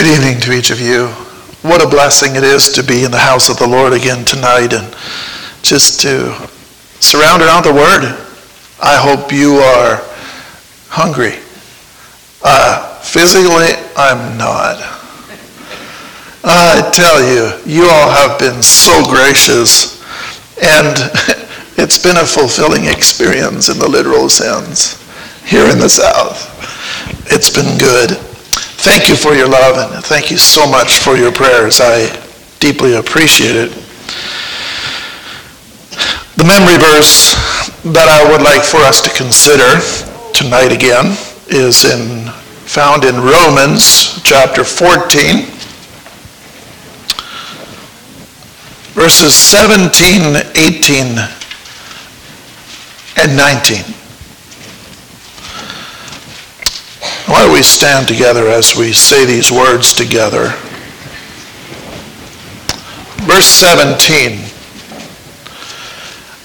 Good evening to each of you. What a blessing it is to be in the house of the Lord again tonight and just to surround around the Word. I hope you are hungry. Uh, physically, I'm not. I tell you, you all have been so gracious, and it's been a fulfilling experience in the literal sense here in the South. It's been good. Thank you for your love, and thank you so much for your prayers. I deeply appreciate it. The memory verse that I would like for us to consider tonight again is in, found in Romans chapter 14, verses 17, 18, and 19. Why don't we stand together as we say these words together? Verse 17.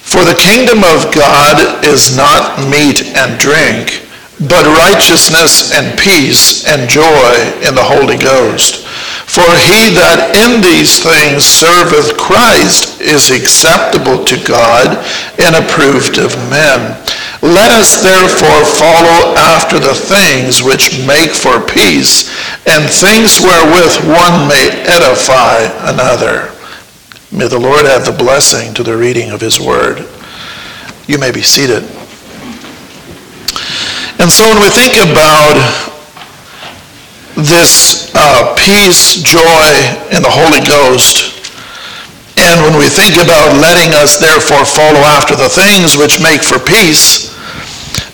For the kingdom of God is not meat and drink, but righteousness and peace and joy in the Holy Ghost. For he that in these things serveth Christ is acceptable to God and approved of men. Let us therefore follow after the things which make for peace and things wherewith one may edify another. May the Lord add the blessing to the reading of his word. You may be seated. And so when we think about this uh, peace, joy, and the Holy Ghost, and when we think about letting us therefore follow after the things which make for peace,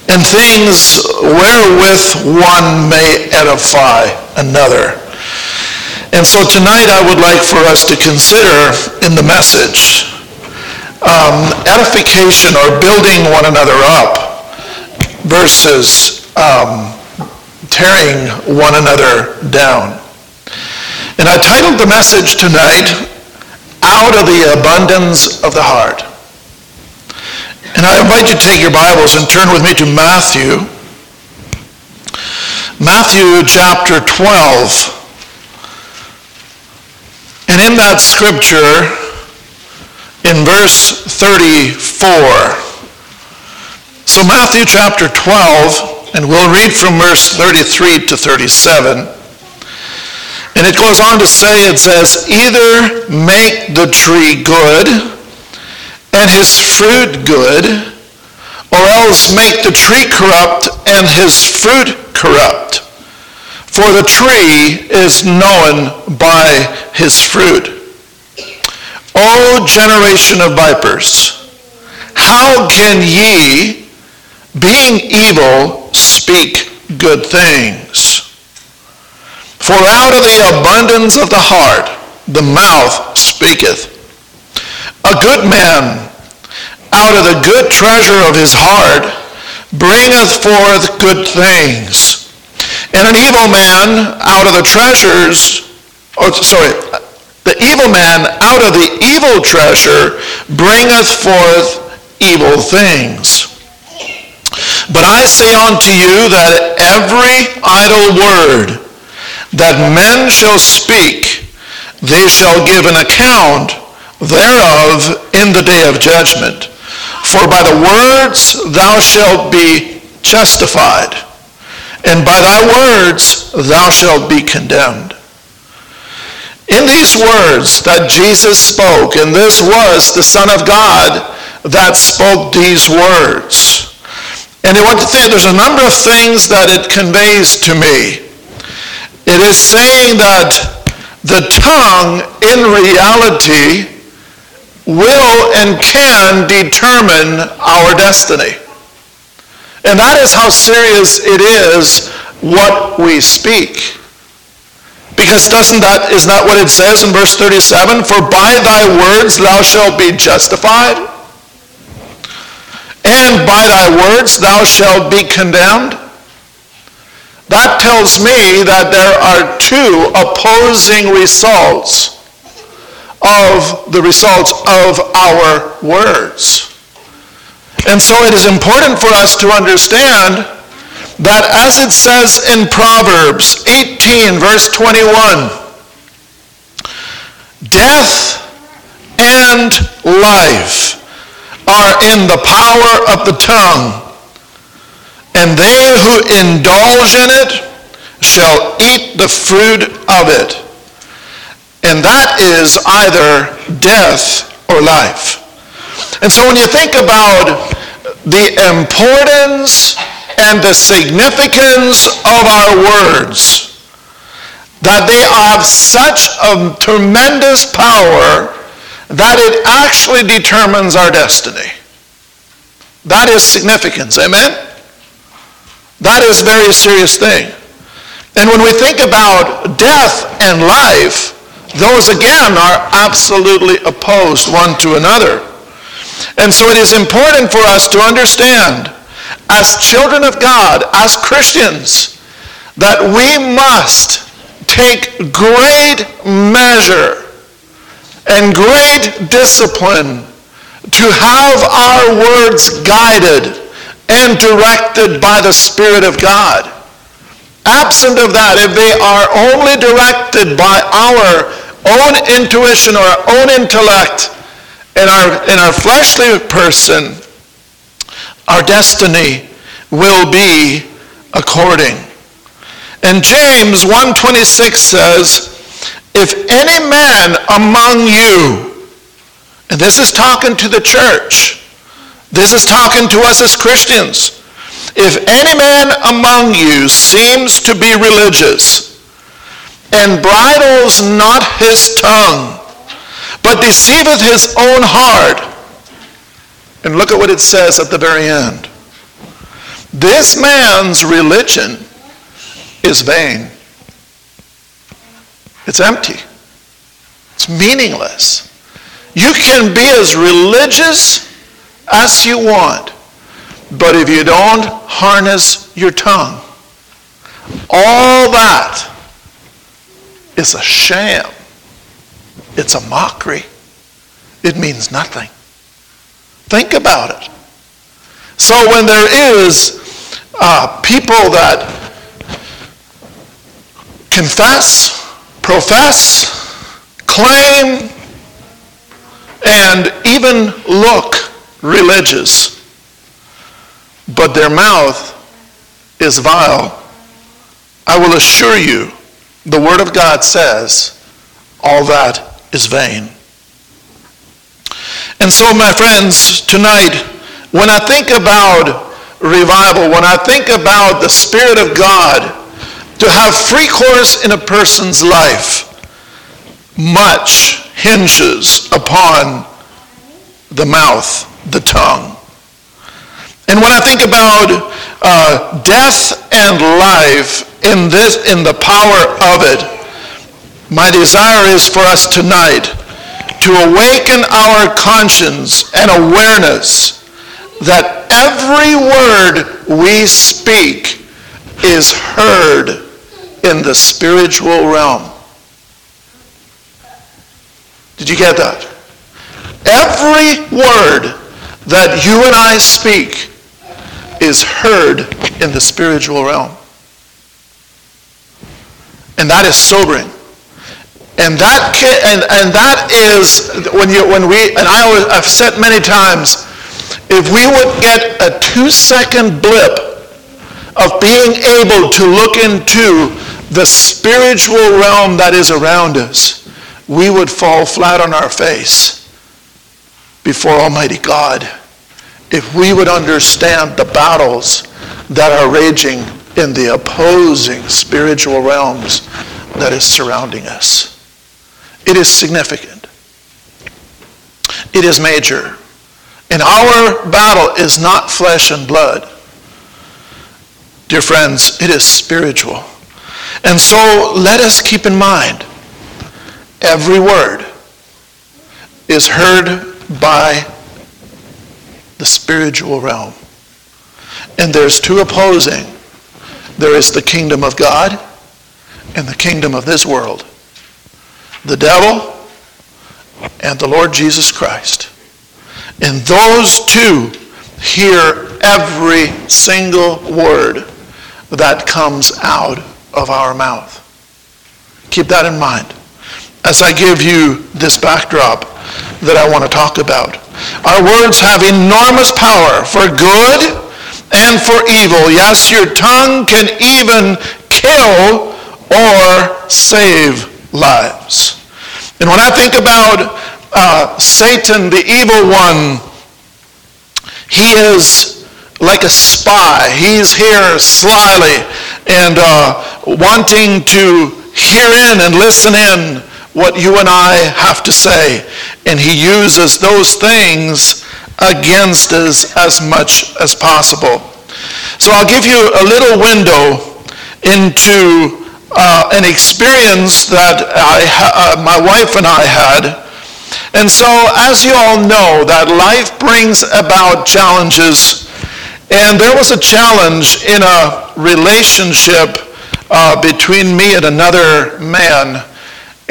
and things wherewith one may edify another. And so tonight I would like for us to consider in the message um, edification or building one another up versus um, tearing one another down. And I titled the message tonight, Out of the Abundance of the Heart. And I invite you to take your Bibles and turn with me to Matthew. Matthew chapter 12. And in that scripture, in verse 34, so Matthew chapter 12, and we'll read from verse 33 to 37. And it goes on to say, it says, either make the tree good and his fruit good, or else make the tree corrupt and his fruit corrupt. For the tree is known by his fruit. O generation of vipers, how can ye, being evil, speak good things? For out of the abundance of the heart the mouth speaketh. A good man out of the good treasure of his heart bringeth forth good things. And an evil man out of the treasures, or sorry, the evil man out of the evil treasure bringeth forth evil things. But I say unto you that every idle word that men shall speak, they shall give an account thereof in the day of judgment. For by the words thou shalt be justified, and by thy words thou shalt be condemned. In these words that Jesus spoke, and this was the Son of God that spoke these words. And I want to think there's a number of things that it conveys to me. It is saying that the tongue in reality will and can determine our destiny. And that is how serious it is what we speak. Because doesn't that, is not what it says in verse 37? For by thy words thou shalt be justified, and by thy words thou shalt be condemned. That tells me that there are two opposing results of the results of our words. And so it is important for us to understand that as it says in Proverbs 18, verse 21, death and life are in the power of the tongue, and they who indulge in it shall eat the fruit of it. And that is either death or life. And so when you think about the importance and the significance of our words, that they have such a tremendous power that it actually determines our destiny. That is significance, amen? That is a very serious thing. And when we think about death and life, those again are absolutely opposed one to another. And so it is important for us to understand, as children of God, as Christians, that we must take great measure and great discipline to have our words guided and directed by the Spirit of God. Absent of that, if they are only directed by our own intuition or our own intellect in our, in our fleshly person, our destiny will be according. And James 1.26 says, if any man among you, and this is talking to the church, this is talking to us as Christians, if any man among you seems to be religious and bridles not his tongue, but deceiveth his own heart, and look at what it says at the very end. This man's religion is vain. It's empty. It's meaningless. You can be as religious as you want, but if you don't harness your tongue, all that is a sham. It's a mockery. It means nothing. Think about it. So when there is uh, people that confess, profess, claim, and even look religious, but their mouth is vile. I will assure you, the Word of God says, all that is vain. And so, my friends, tonight, when I think about revival, when I think about the Spirit of God to have free course in a person's life, much hinges upon the mouth, the tongue. And when I think about uh, death and life in this, in the power of it, my desire is for us tonight to awaken our conscience and awareness that every word we speak is heard in the spiritual realm. Did you get that? Every word that you and I speak is heard in the spiritual realm. And that is sobering. And that, can, and, and that is, when, you, when we, and I always, I've said many times, if we would get a two-second blip of being able to look into the spiritual realm that is around us, we would fall flat on our face before Almighty God if we would understand the battles that are raging in the opposing spiritual realms that is surrounding us. It is significant. It is major. And our battle is not flesh and blood. Dear friends, it is spiritual. And so let us keep in mind every word is heard by the spiritual realm. And there's two opposing. There is the kingdom of God and the kingdom of this world. The devil and the Lord Jesus Christ. And those two hear every single word that comes out of our mouth. Keep that in mind as I give you this backdrop that I want to talk about. Our words have enormous power for good and for evil. Yes, your tongue can even kill or save lives. And when I think about uh, Satan, the evil one, he is like a spy. He's here slyly and uh, wanting to hear in and listen in what you and I have to say. And he uses those things against us as much as possible. So I'll give you a little window into uh, an experience that I, uh, my wife and I had. And so, as you all know, that life brings about challenges. And there was a challenge in a relationship uh, between me and another man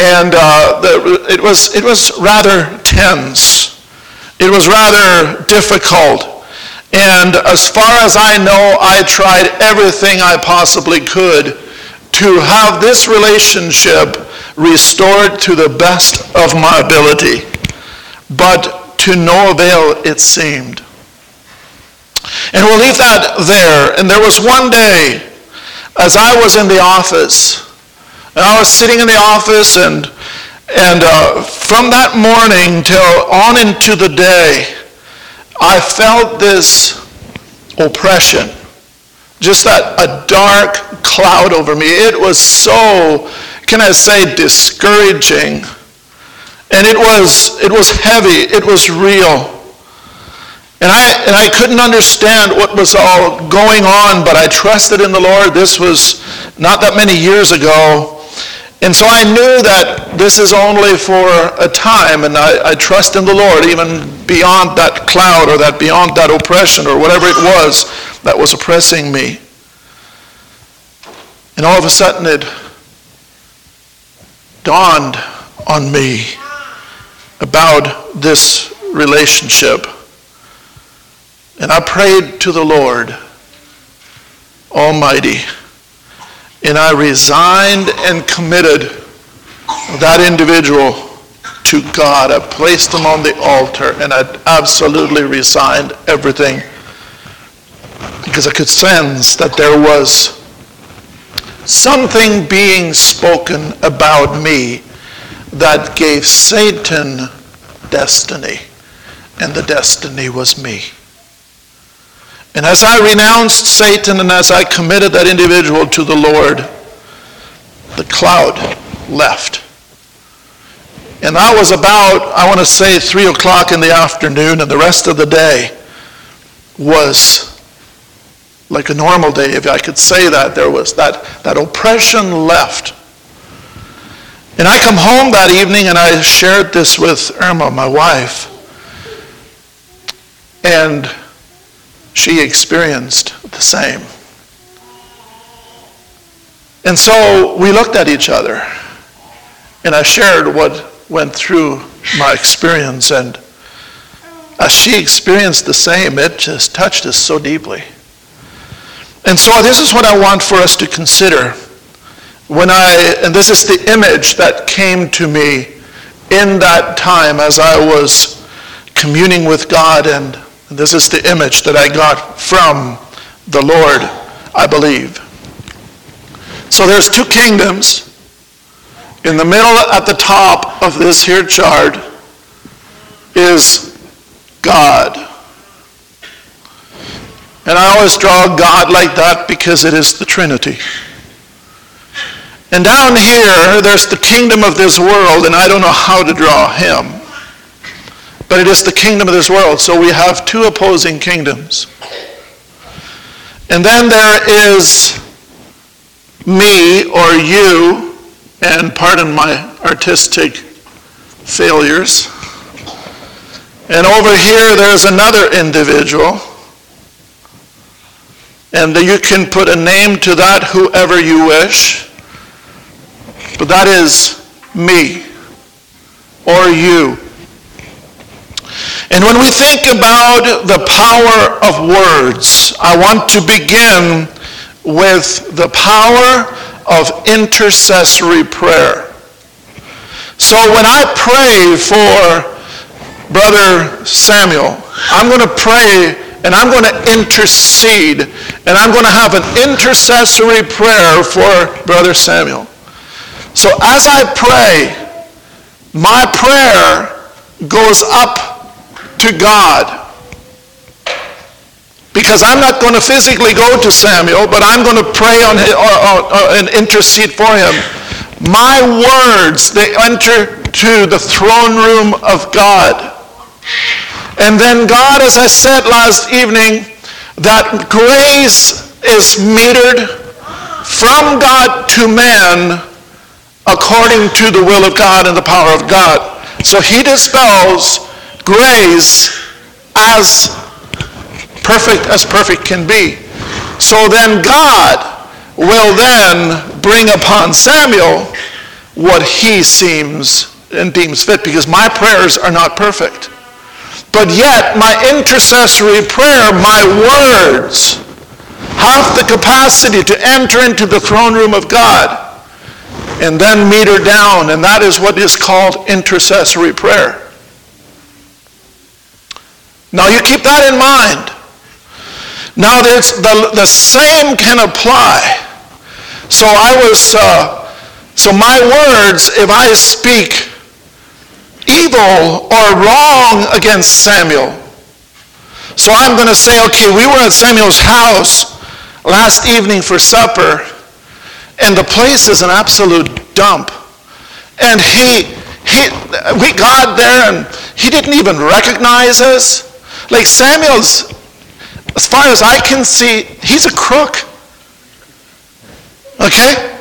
and uh, the, it, was, it was rather tense. It was rather difficult. And as far as I know, I tried everything I possibly could to have this relationship restored to the best of my ability. But to no avail, it seemed. And we'll leave that there. And there was one day, as I was in the office, and I was sitting in the office, and, and uh, from that morning till on into the day, I felt this oppression, just that a dark cloud over me. It was so, can I say, discouraging. And it was, it was heavy. It was real. And I, and I couldn't understand what was all going on, but I trusted in the Lord. This was not that many years ago. And so I knew that this is only for a time, and I, I, trust in the Lord even beyond that cloud or that beyond that oppression or whatever it was that was oppressing me. And all of a sudden it dawned on me about this relationship. And I prayed to the Lord Almighty and I resigned and committed that individual to God. I placed him on the altar and I absolutely resigned everything because I could sense that there was something being spoken about me that gave Satan destiny, and the destiny was me. And as I renounced Satan and as I committed that individual to the Lord, the cloud left. And that was about, I want to say, 3 o'clock in the afternoon, and the rest of the day was like a normal day, if I could say that. There was that, that oppression left. And I come home that evening and I shared this with Irma, my wife. And she experienced the same. And so we looked at each other, and I shared what went through my experience. And as she experienced the same, it just touched us so deeply. And so this is what I want for us to consider. When I, and this is the image that came to me in that time as I was communing with God and this is the image that I got from the Lord, I believe. So there's two kingdoms. In the middle at the top of this here chart is God. And I always draw God like that because it is the Trinity. And down here, there's the kingdom of this world, and I don't know how to draw him but it is the kingdom of this world. So we have two opposing kingdoms. And then there is me or you, and pardon my artistic failures. And over here there's another individual. And you can put a name to that whoever you wish. But that is me or you. And when we think about the power of words, I want to begin with the power of intercessory prayer. So when I pray for Brother Samuel, I'm going to pray and I'm going to intercede and I'm going to have an intercessory prayer for Brother Samuel. So as I pray, my prayer goes up to God. Because I'm not going to physically go to Samuel, but I'm going to pray on his, or, or, or, and intercede for him. My words, they enter to the throne room of God. And then God, as I said last evening, that grace is metered from God to man according to the will of God and the power of God. So he dispels grace as perfect as perfect can be. So then God will then bring upon Samuel what he seems and deems fit because my prayers are not perfect. But yet my intercessory prayer, my words, have the capacity to enter into the throne room of God and then meter down, and that is what is called intercessory prayer. Now you keep that in mind. Now there's the, the same can apply. So I was, uh, so my words, if I speak evil or wrong against Samuel, so I'm going to say, okay, we were at Samuel's house last evening for supper and the place is an absolute dump. And he, he, we got there and he didn't even recognize us. Like Samuel's, as far as I can see, he's a crook. Okay?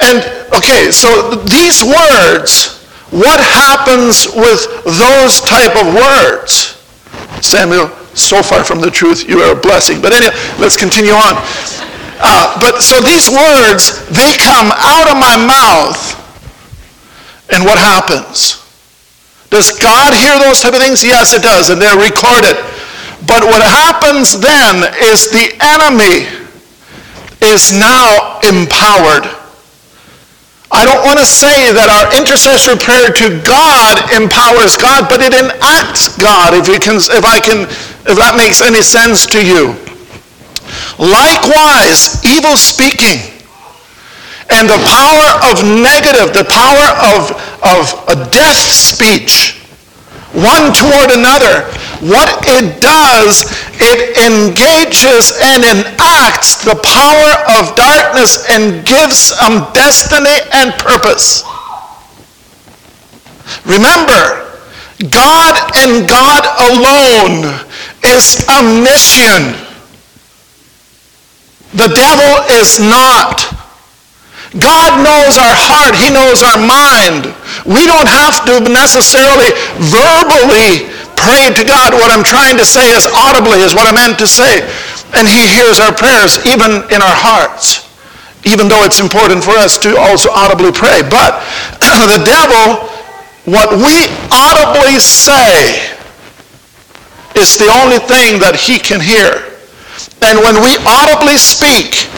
And, okay, so these words, what happens with those type of words? Samuel, so far from the truth, you are a blessing. But anyway, let's continue on. Uh, but so these words, they come out of my mouth. And what happens? Does God hear those type of things? Yes, it does, and they're recorded. But what happens then is the enemy is now empowered. I don't want to say that our intercessory prayer to God empowers God, but it enacts God, if, you can, if, I can, if that makes any sense to you. Likewise, evil speaking and the power of negative, the power of, of a death speech, one toward another, what it does, it engages and enacts the power of darkness and gives them destiny and purpose. Remember, God and God alone is omniscient. The devil is not. God knows our heart. He knows our mind. We don't have to necessarily verbally pray to God. What I'm trying to say is audibly is what I meant to say. And he hears our prayers even in our hearts. Even though it's important for us to also audibly pray. But the devil, what we audibly say is the only thing that he can hear. And when we audibly speak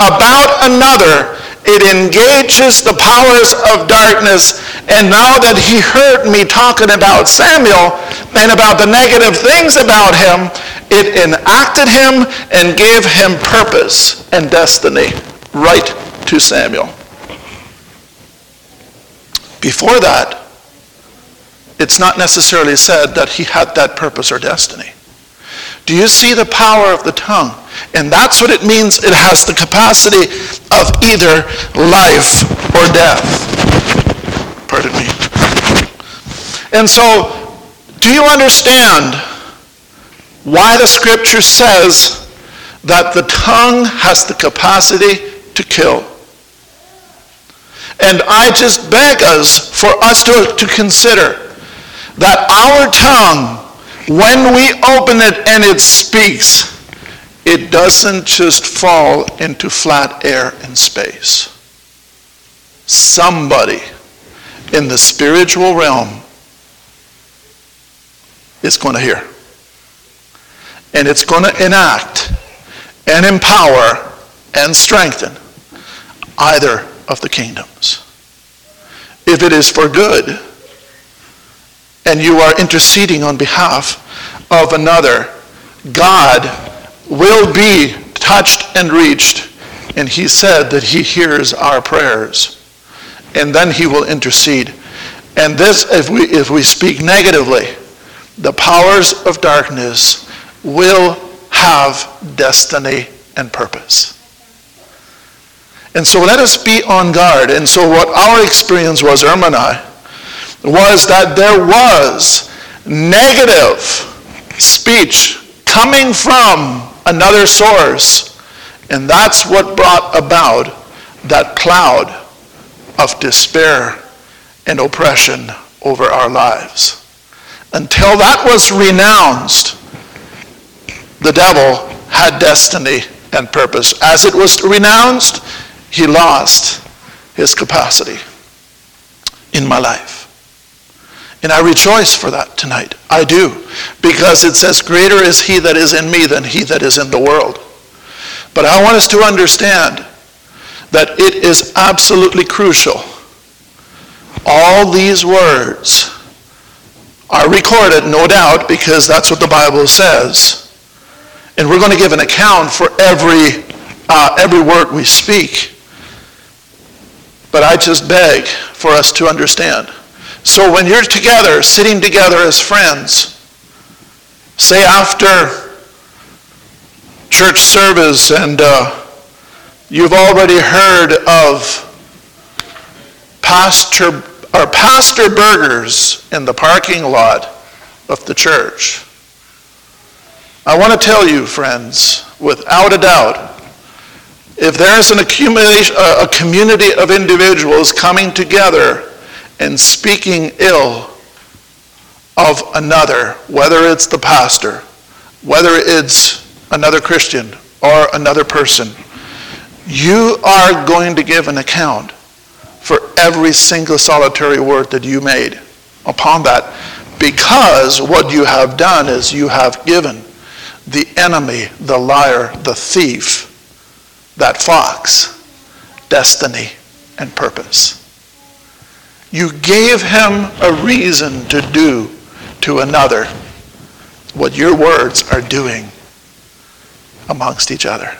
about another, it engages the powers of darkness. And now that he heard me talking about Samuel and about the negative things about him, it enacted him and gave him purpose and destiny right to Samuel. Before that, it's not necessarily said that he had that purpose or destiny. Do you see the power of the tongue? And that's what it means. It has the capacity of either life or death. Pardon me. And so, do you understand why the scripture says that the tongue has the capacity to kill? And I just beg us for us to, to consider that our tongue when we open it and it speaks, it doesn't just fall into flat air and space. Somebody in the spiritual realm is going to hear. And it's going to enact and empower and strengthen either of the kingdoms. If it is for good, and you are interceding on behalf of another, God will be touched and reached. And he said that he hears our prayers. And then he will intercede. And this, if we, if we speak negatively, the powers of darkness will have destiny and purpose. And so let us be on guard. And so what our experience was, Irma and I, was that there was negative speech coming from another source. And that's what brought about that cloud of despair and oppression over our lives. Until that was renounced, the devil had destiny and purpose. As it was renounced, he lost his capacity in my life. And I rejoice for that tonight. I do. Because it says, Greater is he that is in me than he that is in the world. But I want us to understand that it is absolutely crucial. All these words are recorded, no doubt, because that's what the Bible says. And we're going to give an account for every, uh, every word we speak. But I just beg for us to understand so when you're together, sitting together as friends, say after church service and uh, you've already heard of pastor or pastor burgers in the parking lot of the church. I want to tell you, friends, without a doubt, if there's an accumulation, a community of individuals coming together and speaking ill of another, whether it's the pastor, whether it's another Christian or another person, you are going to give an account for every single solitary word that you made upon that because what you have done is you have given the enemy, the liar, the thief, that fox, destiny and purpose. You gave him a reason to do to another what your words are doing amongst each other.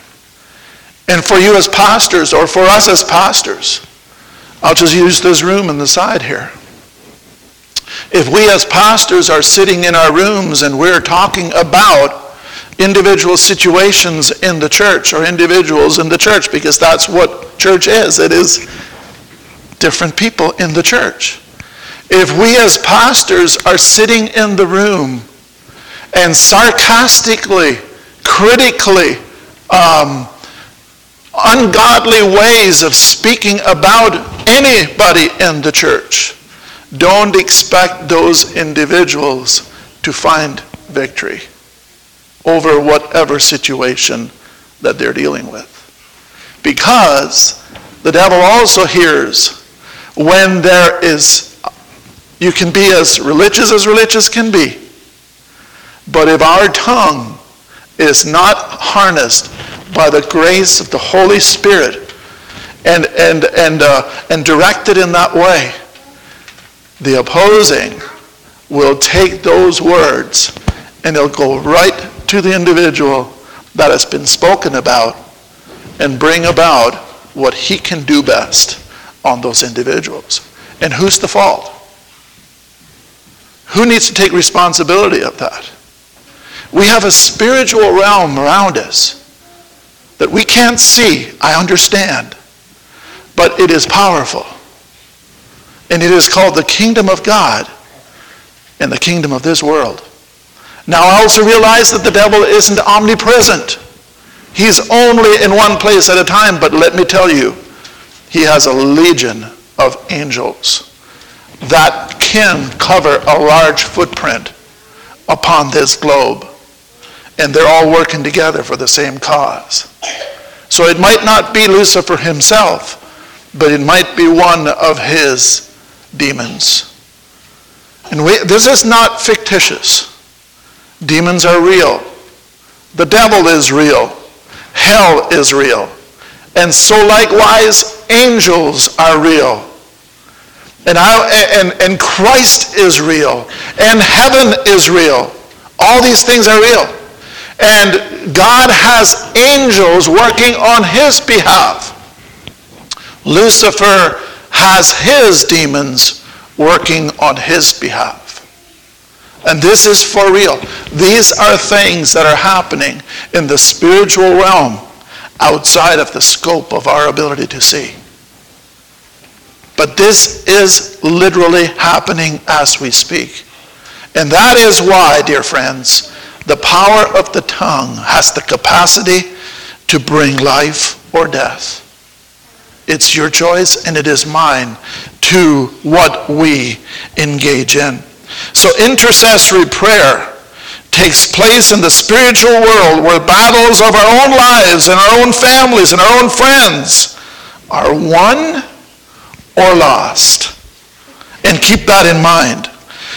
And for you as pastors, or for us as pastors, I'll just use this room in the side here. If we as pastors are sitting in our rooms and we're talking about individual situations in the church or individuals in the church, because that's what church is, it is different people in the church. If we as pastors are sitting in the room and sarcastically, critically, um, ungodly ways of speaking about anybody in the church, don't expect those individuals to find victory over whatever situation that they're dealing with. Because the devil also hears when there is, you can be as religious as religious can be. But if our tongue is not harnessed by the grace of the Holy Spirit and, and, and, uh, and directed in that way, the opposing will take those words and it'll go right to the individual that has been spoken about and bring about what he can do best on those individuals. And who's the fault? Who needs to take responsibility of that? We have a spiritual realm around us that we can't see, I understand, but it is powerful. And it is called the kingdom of God and the kingdom of this world. Now I also realize that the devil isn't omnipresent. He's only in one place at a time, but let me tell you, he has a legion of angels that can cover a large footprint upon this globe. And they're all working together for the same cause. So it might not be Lucifer himself, but it might be one of his demons. And we, this is not fictitious. Demons are real. The devil is real. hell is real. And so likewise, angels are real. And, I, and, and Christ is real. And heaven is real. All these things are real. And God has angels working on his behalf. Lucifer has his demons working on his behalf. And this is for real. These are things that are happening in the spiritual realm outside of the scope of our ability to see. But this is literally happening as we speak. And that is why, dear friends, the power of the tongue has the capacity to bring life or death. It's your choice and it is mine to what we engage in. So intercessory prayer takes place in the spiritual world where battles of our own lives and our own families and our own friends are won or lost. And keep that in mind.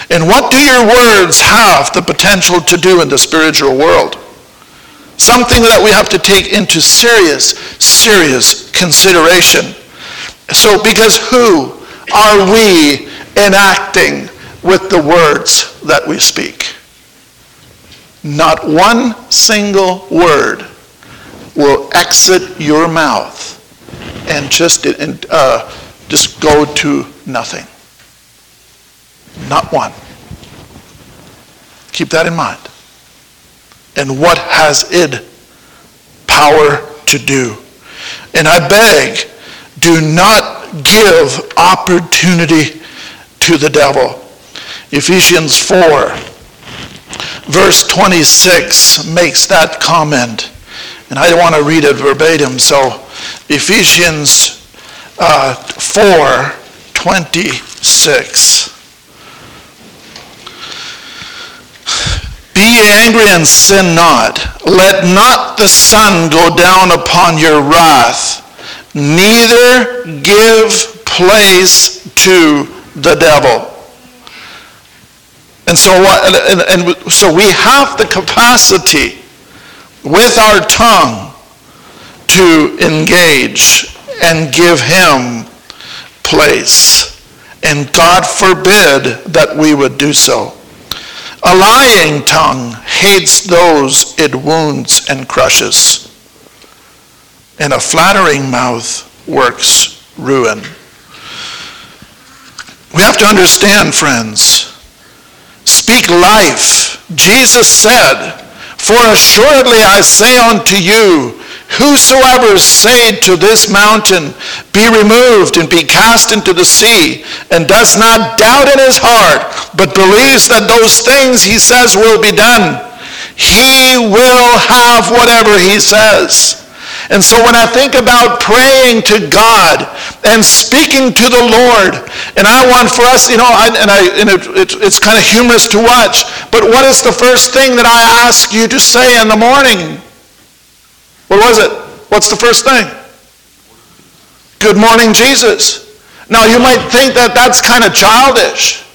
And what do your words have the potential to do in the spiritual world? Something that we have to take into serious, serious consideration. So, because who are we enacting with the words that we speak? Not one single word will exit your mouth and just uh, just go to nothing. Not one. Keep that in mind. And what has it power to do? And I beg, do not give opportunity to the devil. Ephesians 4, verse 26 makes that comment. And I don't want to read it verbatim, so Ephesians uh, 4 26. Be angry and sin not. Let not the sun go down upon your wrath, neither give place to the devil. And so, and, and so we have the capacity with our tongue to engage and give him place. And God forbid that we would do so. A lying tongue hates those it wounds and crushes, and a flattering mouth works ruin. We have to understand, friends, speak life. Jesus said, For assuredly I say unto you, Whosoever say to this mountain, Be removed and be cast into the sea, and does not doubt in his heart, but believes that those things he says will be done, he will have whatever he says. And so when I think about praying to God and speaking to the Lord, and I want for us, you know, I, and, I, and it, it, it's kind of humorous to watch, but what is the first thing that I ask you to say in the morning? What was it? What's the first thing? Good morning, Jesus. Now, you might think that that's kind of childish.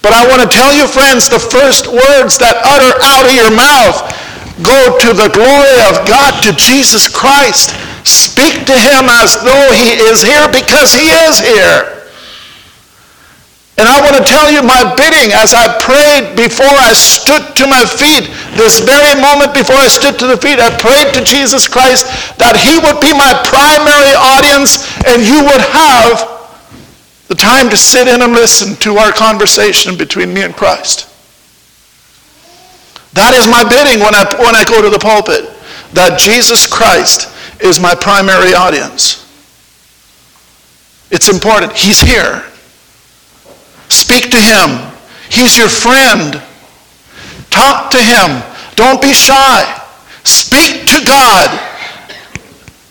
But I want to tell you, friends, the first words that utter out of your mouth go to the glory of God, to Jesus Christ. Speak to him as though he is here because he is here. And I want to tell you my bidding as I prayed before I stood to my feet. This very moment before I stood to the feet, I prayed to Jesus Christ that he would be my primary audience and you would have the time to sit in and listen to our conversation between me and Christ. That is my bidding when I, when I go to the pulpit, that Jesus Christ is my primary audience. It's important. He's here. Speak to him. He's your friend. Talk to him. Don't be shy. Speak to God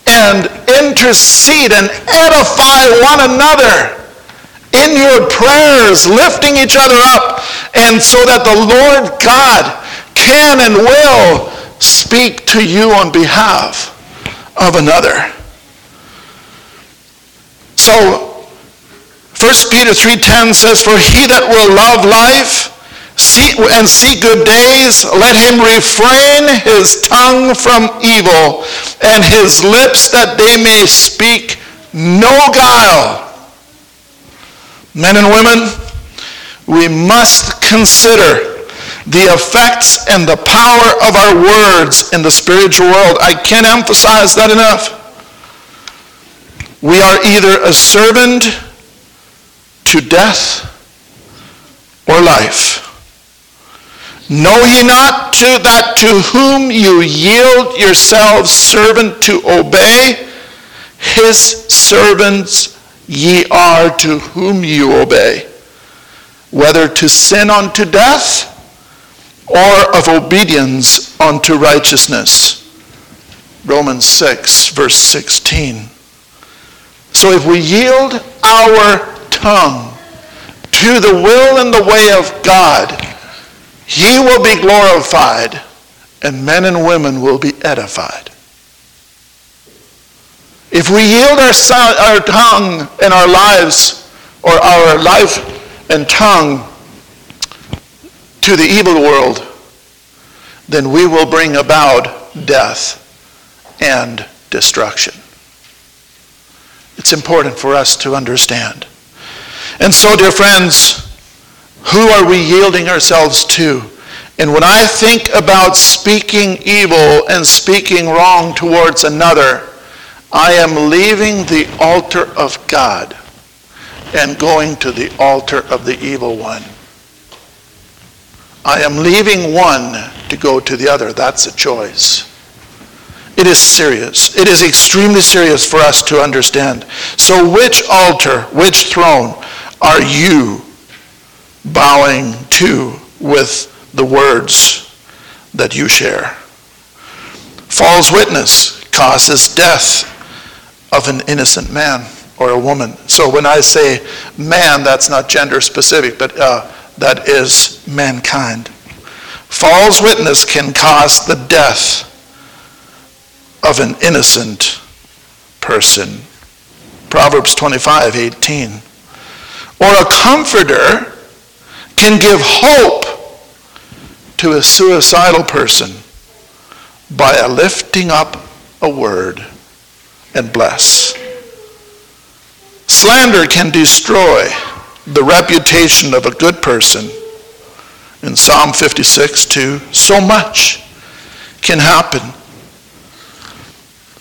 and intercede and edify one another in your prayers, lifting each other up, and so that the Lord God can and will speak to you on behalf of another. So 1 Peter 3.10 says, For he that will love life and see good days, let him refrain his tongue from evil, and his lips that they may speak no guile. Men and women, we must consider the effects and the power of our words in the spiritual world. I can't emphasize that enough. We are either a servant to death or life. Know ye not to that to whom you yield yourselves servant to obey, his servants ye are to whom you obey, whether to sin unto death or of obedience unto righteousness. Romans 6, verse 16. So if we yield our tongue to the will and the way of God, he will be glorified and men and women will be edified. If we yield our, our tongue and our lives, or our life and tongue to the evil world, then we will bring about death and destruction. It's important for us to understand. And so, dear friends, who are we yielding ourselves to? And when I think about speaking evil and speaking wrong towards another, I am leaving the altar of God and going to the altar of the evil one. I am leaving one to go to the other. That's a choice. It is serious. It is extremely serious for us to understand. So, which altar, which throne are you bowing to with the words that you share? False witness causes death of an innocent man or a woman. So, when I say man, that's not gender specific, but uh, that is mankind. False witness can cause the death of an innocent person. Proverbs 25, 18. Or a comforter can give hope to a suicidal person by a lifting up a word and bless. Slander can destroy the reputation of a good person. In Psalm 56, 2, so much can happen.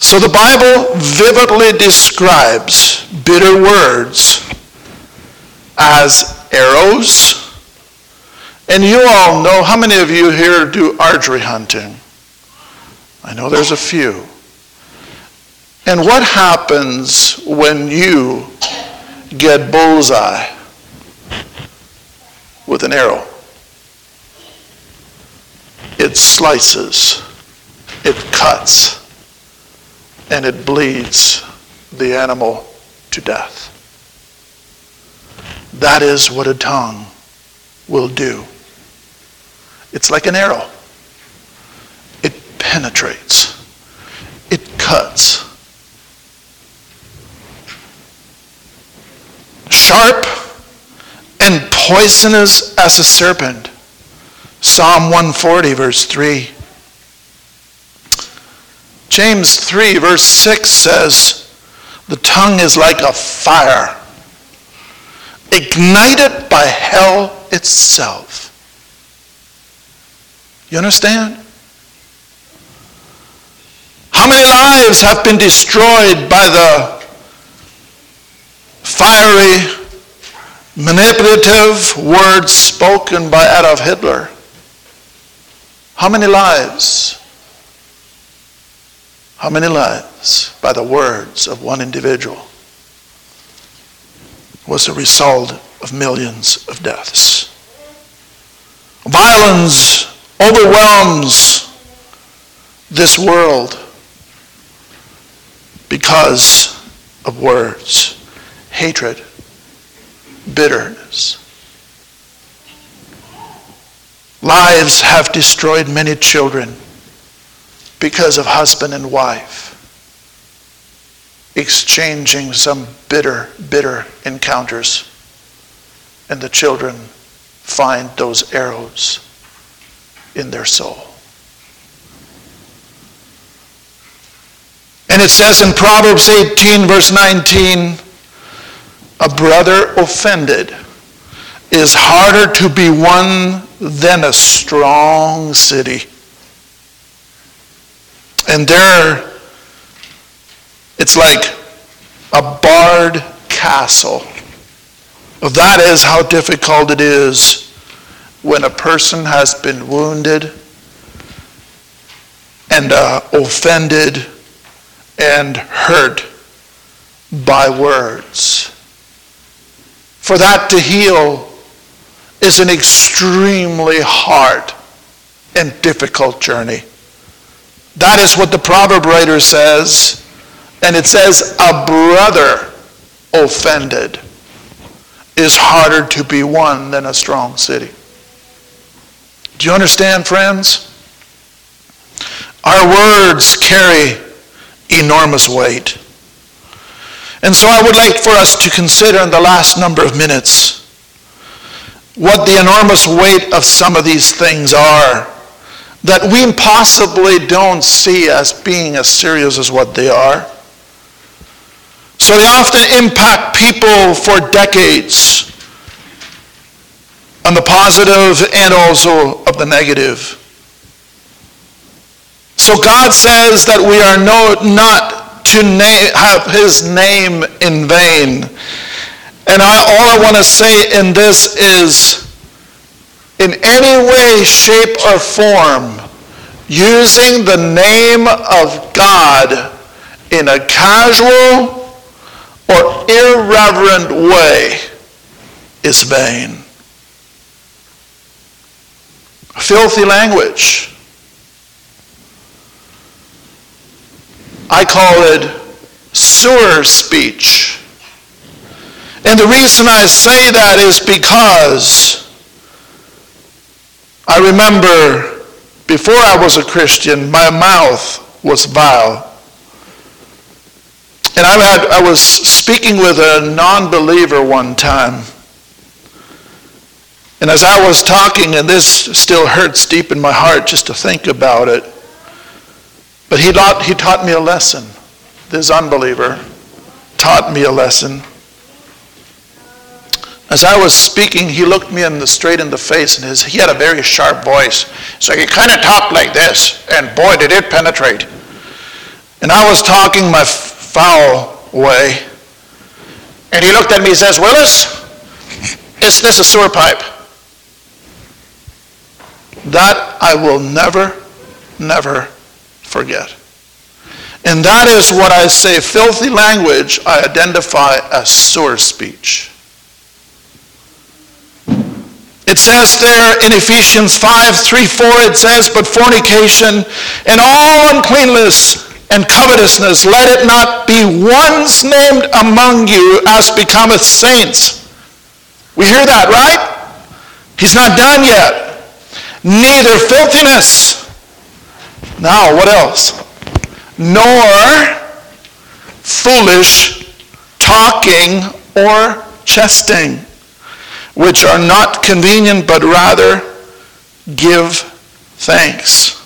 So the Bible vividly describes bitter words as arrows. And you all know, how many of you here do archery hunting? I know there's a few. And what happens when you get bullseye? with an arrow. It slices, it cuts, and it bleeds the animal to death. That is what a tongue will do. It's like an arrow. It penetrates. It cuts. Sharp and poisonous as a serpent. Psalm 140, verse 3. James 3, verse 6 says, The tongue is like a fire, ignited by hell itself. You understand? How many lives have been destroyed by the fiery manipulative words spoken by Adolf Hitler. How many lives? How many lives by the words of one individual was the result of millions of deaths? Violence overwhelms this world because of words, hatred, bitterness. Lives have destroyed many children because of husband and wife exchanging some bitter, bitter encounters. And the children find those arrows in their soul. And it says in Proverbs 18, verse 19, a brother offended is harder to be won than a strong city. And there, it's like a barred castle. That is how difficult it is when a person has been wounded and uh, offended and hurt by words. For that to heal is an extremely hard and difficult journey. That is what the proverb writer says. And it says, a brother offended is harder to be won than a strong city. Do you understand, friends? Our words carry enormous weight. And so I would like for us to consider in the last number of minutes what the enormous weight of some of these things are that we possibly don't see as being as serious as what they are. So they often impact people for decades on the positive and also of the negative. So God says that we are no, not to name, have his name in vain. And I, all I want to say in this is, in any way, shape, or form, using the name of God in a casual or irreverent way is vain. Filthy language I call it sewer speech. And the reason I say that is because I remember before I was a Christian, my mouth was vile. And I, had, I was speaking with a non believer one time. And as I was talking, and this still hurts deep in my heart just to think about it, but he taught, he taught me a lesson. This unbeliever taught me a lesson. As I was speaking, he looked me in the, straight in the face, and his, he had a very sharp voice. So he kind of talked like this, and boy, did it penetrate. And I was talking my foul way, and he looked at me and says, Willis, is this a sewer pipe? That I will never, never forget. And that is what I say filthy language, I identify as sewer speech. It says there in Ephesians 5 3 4, it says, But fornication and all uncleanness and covetousness, let it not be once named among you as becometh saints. We hear that, right? He's not done yet. Neither filthiness now, what else? Nor foolish talking or jesting, which are not convenient, but rather give thanks.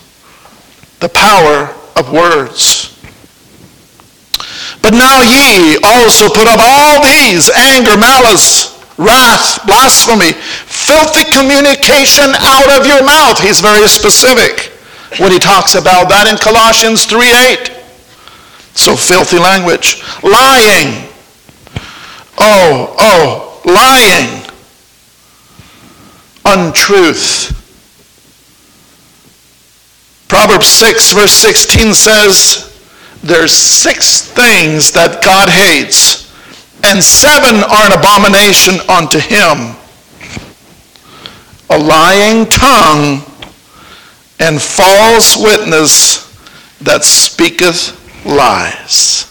The power of words. But now ye also put up all these anger, malice, wrath, blasphemy, filthy communication out of your mouth. He's very specific when he talks about that in Colossians 3:8. So filthy language. Lying. Oh, oh, lying. Untruth. Proverbs 6, verse 16 says, There's six things that God hates, and seven are an abomination unto him a lying tongue and false witness that speaketh lies.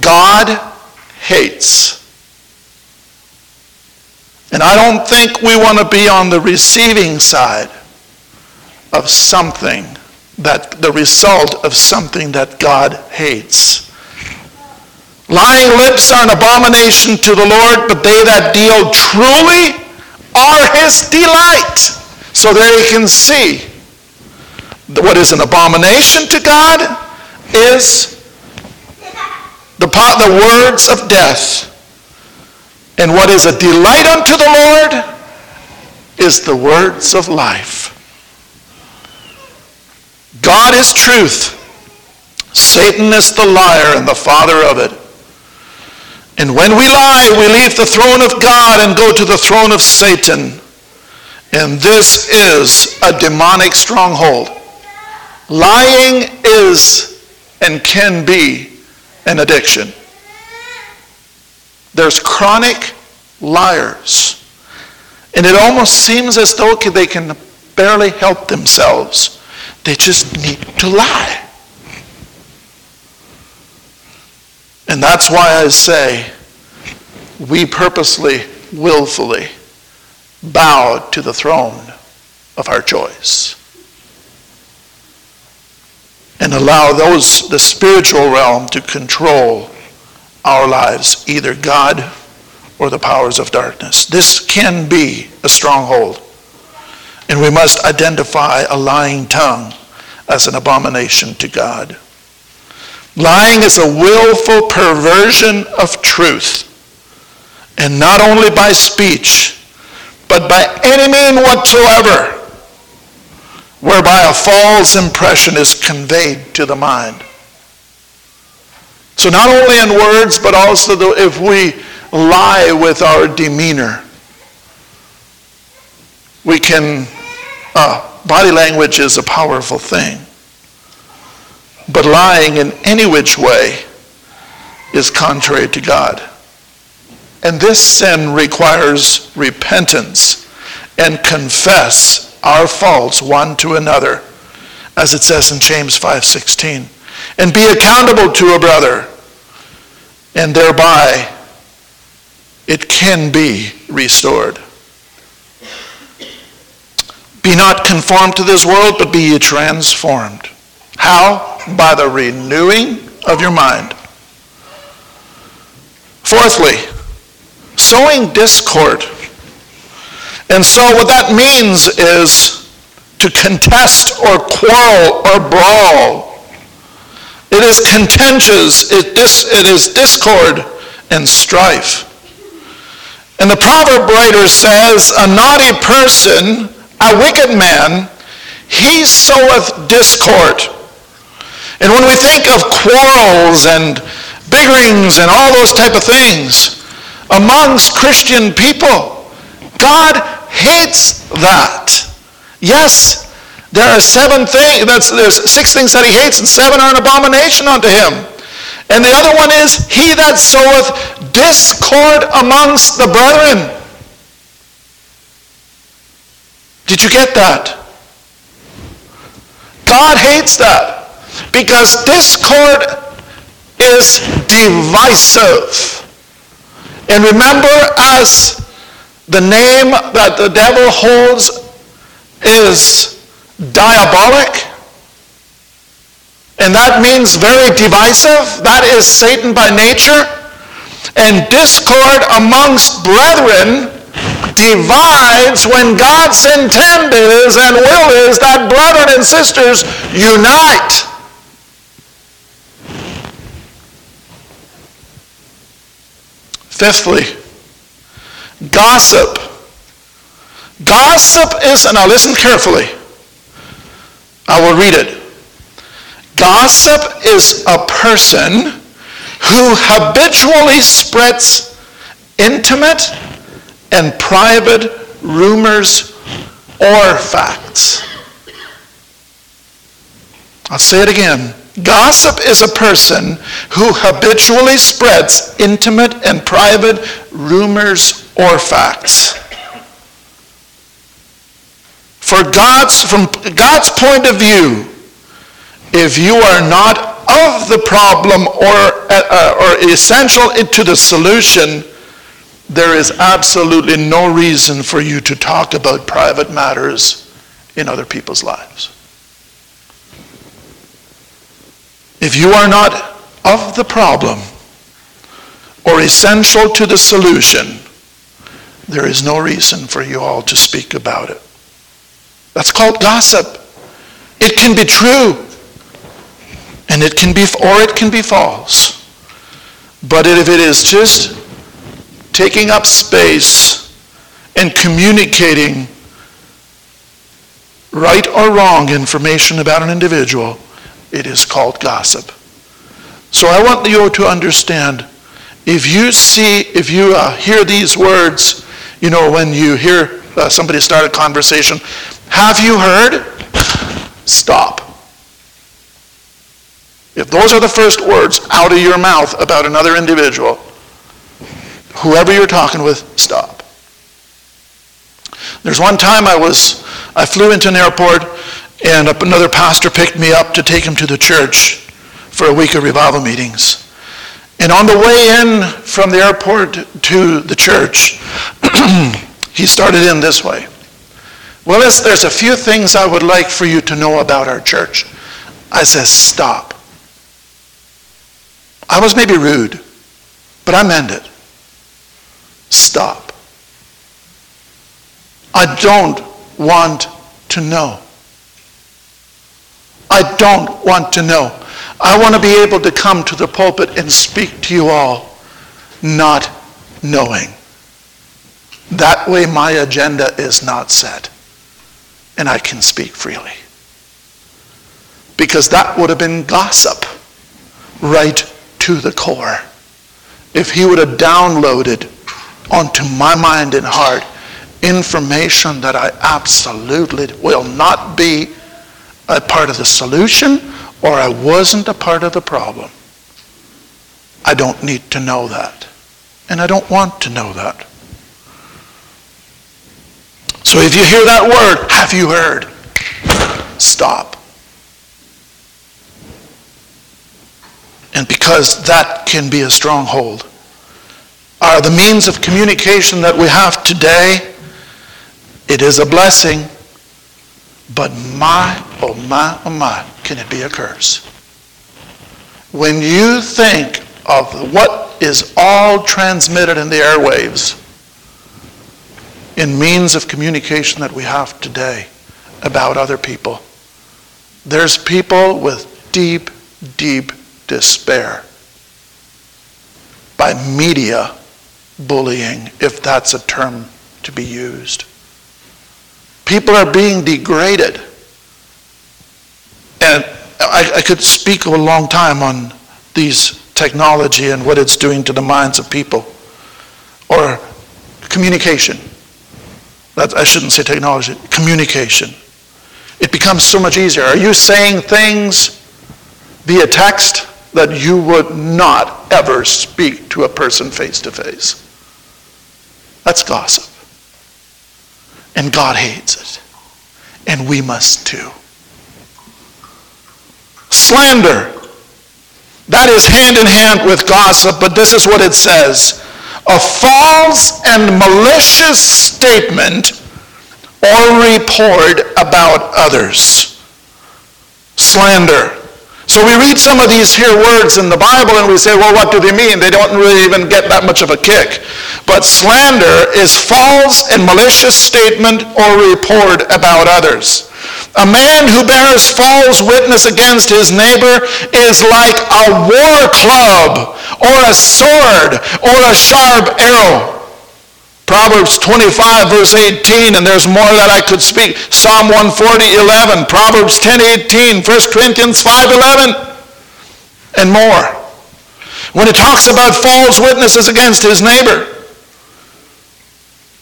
God hates. And I don't think we want to be on the receiving side of something that the result of something that God hates. Lying lips are an abomination to the Lord, but they that deal truly are his delight. So there you can see what is an abomination to God is the, the words of death. And what is a delight unto the Lord is the words of life. God is truth. Satan is the liar and the father of it. And when we lie, we leave the throne of God and go to the throne of Satan. And this is a demonic stronghold. Lying is and can be an addiction. There's chronic liars. And it almost seems as though they can barely help themselves. They just need to lie. And that's why I say we purposely, willfully bow to the throne of our choice and allow those the spiritual realm to control our lives, either God or the powers of darkness. This can be a stronghold. And we must identify a lying tongue as an abomination to God. Lying is a willful perversion of truth. And not only by speech, but by any mean whatsoever, whereby a false impression is conveyed to the mind. So not only in words, but also if we lie with our demeanor, we can, uh, body language is a powerful thing. But lying in any which way is contrary to God. And this sin requires repentance and confess our faults one to another, as it says in James 5:16, and be accountable to a brother, and thereby it can be restored. Be not conformed to this world, but be ye transformed. How? By the renewing of your mind. Fourthly, sowing discord. And so what that means is to contest or quarrel or brawl. It is contentious, it, dis, it is discord and strife. And the proverb writer says, a naughty person, a wicked man, he soweth discord. And when we think of quarrels and biggerings and all those type of things amongst Christian people, God hates that. Yes, there are seven things, that's, there's six things that he hates, and seven are an abomination unto him. And the other one is, he that soweth discord amongst the brethren. Did you get that? God hates that. Because discord is divisive. And remember, as the name that the devil holds is diabolic, and that means very divisive. That is Satan by nature. And discord amongst brethren divides when God's intent is and will is that brethren and sisters unite. Fifthly, gossip. Gossip is, and now listen carefully. I will read it. Gossip is a person who habitually spreads intimate and private rumors or facts. I'll say it again. Gossip is a person who habitually spreads intimate and private rumors or facts. For God's, from God's point of view, if you are not of the problem or, uh, or essential to the solution, there is absolutely no reason for you to talk about private matters in other people's lives. If you are not of the problem or essential to the solution, there is no reason for you all to speak about it. That's called gossip. It can be true And it can be, or it can be false. But if it is just taking up space and communicating right or wrong information about an individual, it is called gossip. So I want you to understand if you see, if you uh, hear these words, you know, when you hear uh, somebody start a conversation, have you heard? Stop. If those are the first words out of your mouth about another individual, whoever you're talking with, stop. There's one time I was, I flew into an airport and another pastor picked me up to take him to the church for a week of revival meetings. And on the way in from the airport to the church, he started in this way. Well, there's a few things I would like for you to know about our church. I said, stop. I was maybe rude, but I meant it. Stop. I don't want to know. I don't want to know. I want to be able to come to the pulpit and speak to you all, not knowing. That way my agenda is not set, and I can speak freely. Because that would have been gossip right to the core. If he would have downloaded onto my mind and heart information that I absolutely will not be a part of the solution or I wasn't a part of the problem. I don't need to know that. And I don't want to know that. So if you hear that word, have you heard? Stop. And because that can be a stronghold, are the means of communication that we have today, it is a blessing, but my, oh my, oh my, can it be a curse? When you think of what is all transmitted in the airwaves in means of communication that we have today about other people, there's people with deep, deep despair by media bullying, if that's a term to be used. People are being degraded. And I, I, could speak a long time on these technology and what it's doing to the minds of people. Or communication. That, I shouldn't say technology, communication. It becomes so much easier. Are you saying things via text that you would not ever speak to a person face to face? That's gossip. And God hates it. And we must too. Slander. That is hand in hand with gossip, but this is what it says. A false and malicious statement or report about others. Slander. So we read some of these here words in the Bible and we say, well, what do they mean? They don't really even get that much of a kick. But slander is false and malicious statement or report about others. A man who bears false witness against his neighbor is like a war club or a sword or a sharp arrow. Proverbs 25, verse 18, and there's more that I could speak. Psalm 140, 11, Proverbs 10, 18, 1 Corinthians 5, 11, and more. When it talks about false witnesses against his neighbor,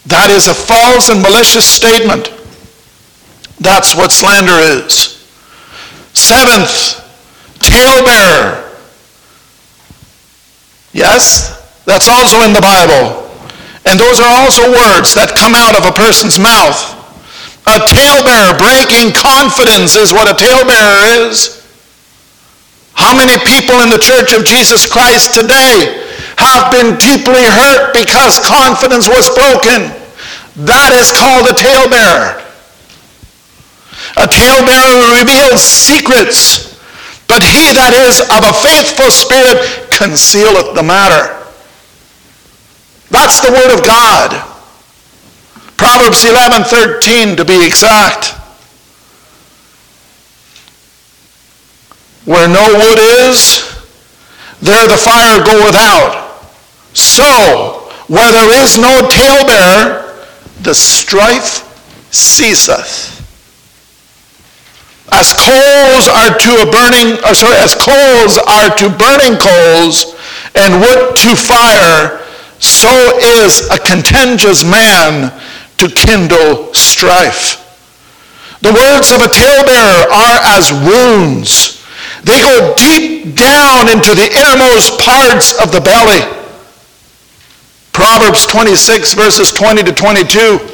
that is a false and malicious statement. That's what slander is. Seventh, talebearer. Yes, that's also in the Bible. And those are also words that come out of a person's mouth. A talebearer, breaking confidence is what a talebearer is. How many people in the Church of Jesus Christ today have been deeply hurt because confidence was broken? That is called a talebearer. A talebearer reveals secrets, but he that is of a faithful spirit concealeth the matter. That's the word of God. Proverbs 11:13 to be exact. Where no wood is, there the fire goeth out. So, where there is no talebearer, the strife ceaseth. As coals are to a burning, or sorry, as coals are to burning coals, and wood to fire, so is a contentious man to kindle strife. The words of a talebearer are as wounds. They go deep down into the innermost parts of the belly. Proverbs 26, verses 20 to 22.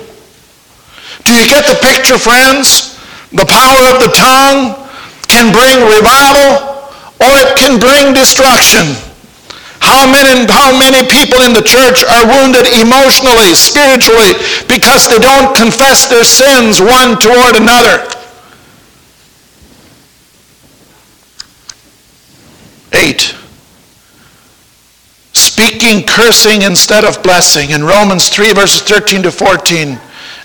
Do you get the picture, friends? The power of the tongue can bring revival or it can bring destruction. How many, how many people in the church are wounded emotionally, spiritually, because they don't confess their sins one toward another? Eight. Speaking cursing instead of blessing. In Romans 3, verses 13 to 14.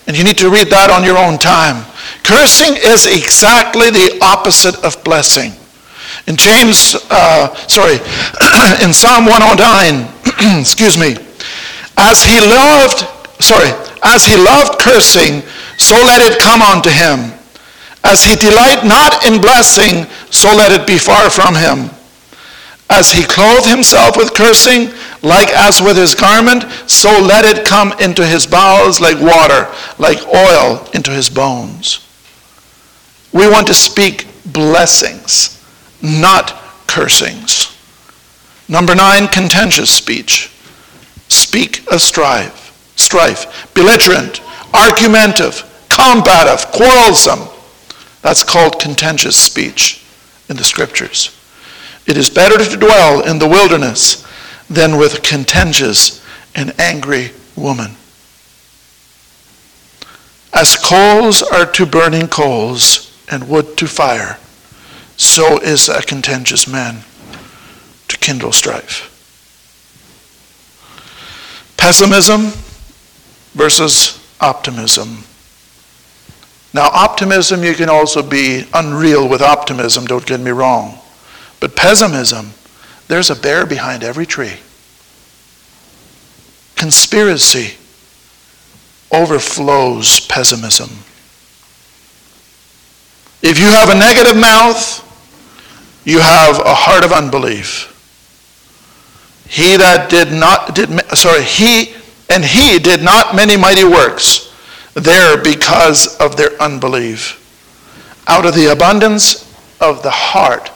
And you need to read that on your own time. Cursing is exactly the opposite of blessing. In James, uh, sorry, in Psalm 109, excuse me, as he loved, sorry, as he loved cursing, so let it come unto him. As he delight not in blessing, so let it be far from him. As he clothed himself with cursing, like as with his garment, so let it come into his bowels like water, like oil into his bones. We want to speak blessings, not cursings. Number nine, contentious speech. Speak of strife, strife, belligerent, argumentative, combative, quarrelsome. That's called contentious speech in the scriptures. It is better to dwell in the wilderness than with contentious and angry woman. As coals are to burning coals and wood to fire, so is a contentious man to kindle strife. Pessimism versus optimism. Now, optimism, you can also be unreal with optimism, don't get me wrong. But pessimism, there's a bear behind every tree. Conspiracy overflows pessimism. If you have a negative mouth, you have a heart of unbelief. He that did not did sorry, he and he did not many mighty works there because of their unbelief. Out of the abundance of the heart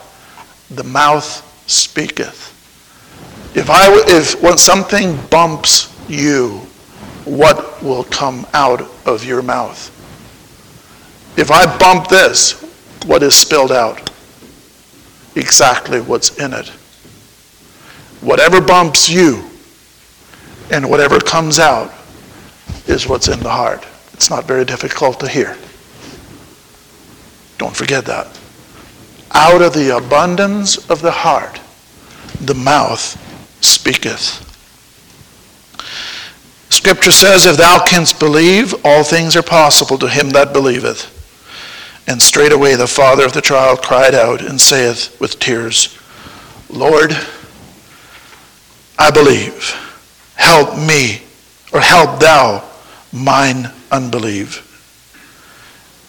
the mouth speaketh. If, I, if when something bumps you, what will come out of your mouth? If I bump this, what is spilled out? Exactly what's in it. Whatever bumps you and whatever comes out is what's in the heart. It's not very difficult to hear. Don't forget that. Out of the abundance of the heart, the mouth speaketh. Scripture says, If thou canst believe, all things are possible to him that believeth. And straightway the father of the child cried out and saith with tears, Lord, I believe. Help me, or help thou mine unbelief.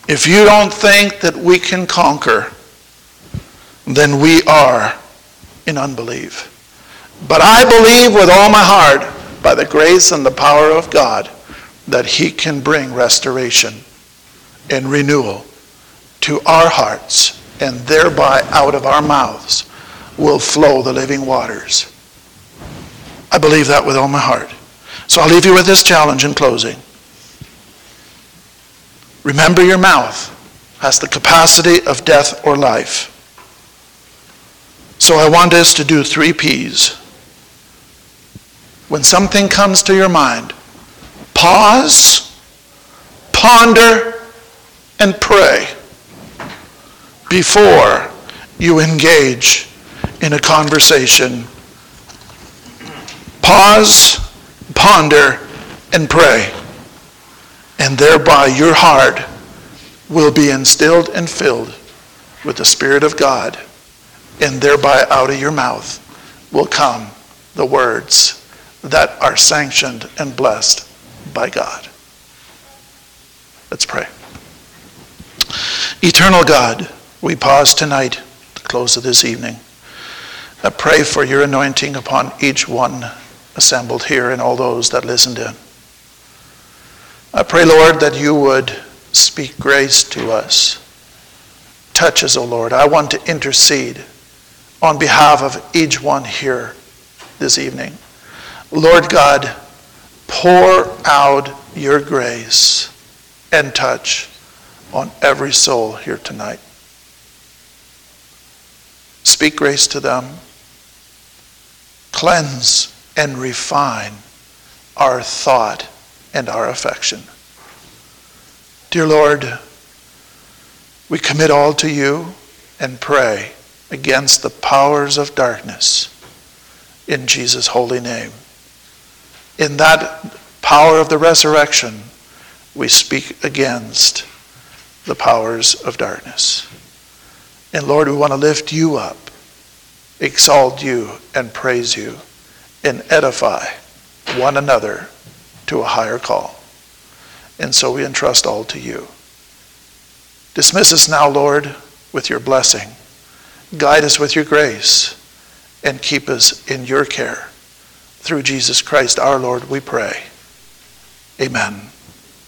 If you don't think that we can conquer then we are in unbelief. But I believe with all my heart, by the grace and the power of God, that He can bring restoration and renewal to our hearts, and thereby out of our mouths will flow the living waters. I believe that with all my heart. So I'll leave you with this challenge in closing. Remember, your mouth has the capacity of death or life. So I want us to do three P's. When something comes to your mind, pause, ponder, and pray before you engage in a conversation. Pause, ponder, and pray. And thereby your heart will be instilled and filled with the Spirit of God and thereby out of your mouth will come the words that are sanctioned and blessed by God. Let's pray. Eternal God, we pause tonight, the close of this evening. I pray for your anointing upon each one assembled here and all those that listened in. I pray, Lord, that you would speak grace to us. Touch us, O Lord. I want to intercede on behalf of each one here this evening. Lord God, pour out your grace and touch on every soul here tonight. Speak grace to them. Cleanse and refine our thought and our affection. Dear Lord, we commit all to you and pray against the powers of darkness in Jesus' holy name. In that power of the resurrection, we speak against the powers of darkness. And Lord, we want to lift you up, exalt you, and praise you, and edify one another to a higher call. And so we entrust all to you. Dismiss us now, Lord, with your blessing. Guide us with your grace and keep us in your care. Through Jesus Christ our Lord, we pray. Amen.